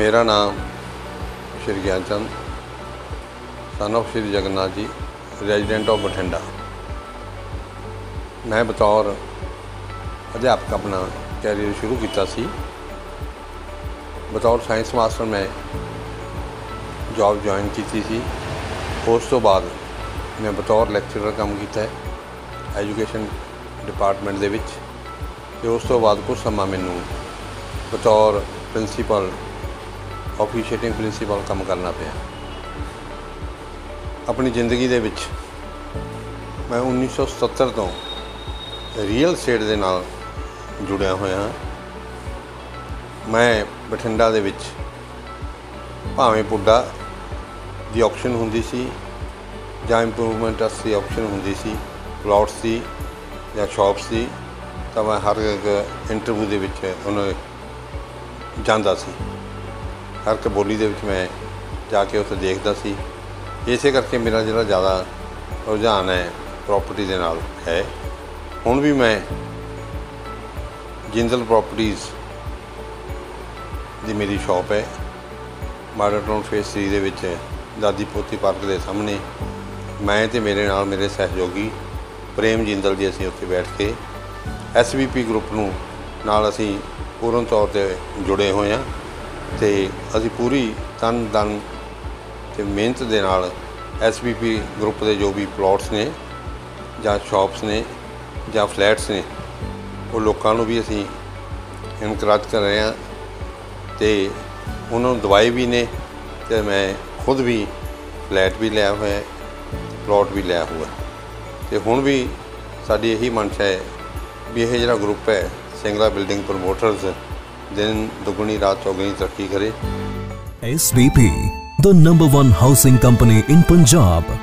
ਮੇਰਾ ਨਾਮ ਸ਼੍ਰੀ ਗਿਆਨ ਚੰਦ son of ਸ਼੍ਰੀ ਜਗਨਨਾਥ ਜੀ ਰੈਜ਼ੀਡੈਂਟ ਆਫ ਬਠਿੰਡਾ। ਮੈਂ ਬਤੌਰ ਅਧਿਆਪਕ ਆਪਣਾ ਕੈਰੀਅਰ ਸ਼ੁਰੂ ਕੀਤਾ ਸੀ। ਬਤੌਰ ਸਾਇੰਸ ਮਾਸਟਰ ਮੈਂ ਜੌਬ ਜੁਆਇਨ ਕੀਤੀ ਸੀ। ਉਸ ਤੋਂ ਬਾਅਦ ਮੈਂ ਬਤੌਰ ਲੈਕਚਰਰ ਕੰਮ ਕੀਤਾ ਹੈ ਐਜੂਕੇਸ਼ਨ ਡਿਪਾਰਟਮੈਂਟ ਦੇ ਵਿੱਚ। ਤੇ ਉਸ ਤੋਂ ਬਾਅਦ ਕੁਝ ਸਮਾਂ ਮੈਨੂੰ ਬਤੌਰ ਪ੍ਰਿੰਸੀਪਲ ਆਫੀਸ਼ੀਏਟਿੰਗ ਪ੍ਰਿੰਸੀਪਲ ਕੰਮ ਕਰਨਾ ਪਿਆ। ਆਪਣੀ ਜ਼ਿੰਦਗੀ ਦੇ ਵਿੱਚ ਮੈਂ 1970 ਤੋਂ ਰੀਅਲ ਸਟੇਟ ਦੇ ਨਾਲ ਜੁੜਿਆ ਹੋਇਆ ਹਾਂ। ਮੈਂ ਬਠਿੰਡਾ ਦੇ ਵਿੱਚ ਭਾਵੇਂ ਪੁੱਡਾ ਦੀ ਆਪਸ਼ਨ ਹੁੰਦੀ ਸੀ ਜਾਂ ਇੰਪਰੂਵਮੈਂਟ ਦੀ ਆਪਸ਼ਨ ਹੁੰਦੀ ਸੀ ਪਲਾਟਸ ਦੀ ਜਾਂ ਸ਼ਾਪਸ ਦੀ ਤਾਂ ਮੈਂ ਹਰ ਇੱਕ ਇੰਟਰਵਿਊ ਦੇ ਵਿੱਚ ਉਹਨਾਂ ਜਾਂਦਾ ਸੀ। ਹਰ ਇੱਕ ਬੋਲੀ ਦੇ ਵਿੱਚ ਮੈਂ ਜਾ ਕੇ ਉੱਥੇ ਦੇਖਦਾ ਸੀ। ਇਸੇ ਕਰਕੇ ਮੇਰਾ ਜਿਹੜਾ ਜ਼ਿਆਦਾ ਰੁਝਾਨ ਹੈ ਪ੍ਰਾਪਰਟੀ ਦੇ ਨਾਲ ਹੈ। ਹੁਣ ਵੀ ਮੈਂ ਜਿੰਦਲ ਪ੍ਰਾਪਰਟੀਆਂ ਦੀ ਮੇਰੀ ਸ਼ਾਪ ਹੈ। ਮਾਡਲ ਟਾਊਨ ਫੇਸ 3 ਦੇ ਵਿੱਚ ਦਾਦੀ ਪੋਤੀ ਪਾਰਕ ਦੇ ਸਾਹਮਣੇ। ਮੈਂ ਤੇ ਮੇਰੇ ਨਾਲ ਮੇਰੇ ਸਹਿਯੋਗੀ ਪ੍ਰੇਮ ਜਿੰਦਲ ਜੀ ਅਸੀਂ ਉੱਥੇ ਬੈਠ ਕੇ ਐਸਵੀਪੀ ਗਰੁੱਪ ਨੂੰ ਨਾਲ ਅਸੀਂ ਪੂਰਨ ਤੌਰ ਤੇ ਜੁੜੇ ਹੋਏ ਹਾਂ। ਤੇ ਅਸੀਂ ਪੂਰੀ ਤਨ ਦਨ ਤੇ ਮਿਹਨਤ ਦੇ ਨਾਲ ਐਸਵੀਪੀ ਗਰੁੱਪ ਦੇ ਜੋ ਵੀ ਪਲਾਟਸ ਨੇ ਜਾਂ ਸ਼ਾਪਸ ਨੇ ਜਾਂ ਫਲੈਟਸ ਨੇ, ਉਹ ਲੋਕਾਂ ਨੂੰ ਵੀ ਅਸੀਂ ਇਨਕਰੇਜ ਕਰ ਰਹੇ ਹਾਂ ਤੇ ਉਹਨਾਂ ਨੂੰ ਦਵਾਈ ਵੀ ਨੇ ਤੇ ਮੈਂ ਖੁਦ ਵੀ ਫਲੈਟ ਵੀ ਲਿਆ ਹੋਇਆ ਹੈ, ਪਲਾਟ ਵੀ ਲਿਆ ਹੋਇਆ ਤੇ ਹੁਣ ਵੀ ਸਾਡੀ ਇਹੀ ਮਨਸ਼ਾ ਹੈ ਵੀ ਇਹ ਜਿਹੜਾ ਗਰੁੱਪ ਹੈ, ਸਿੰਗਲਾ ਬਿਲਡਿੰਗ ਪ੍ਰਮੋਟਰਸ ਦਿਨ ਦੁਗਣੀ ਰਾਤ ਚੌਗਣੀ ਤਰੱਕੀ ਕਰੇ SVP, the number one housing company in Punjab.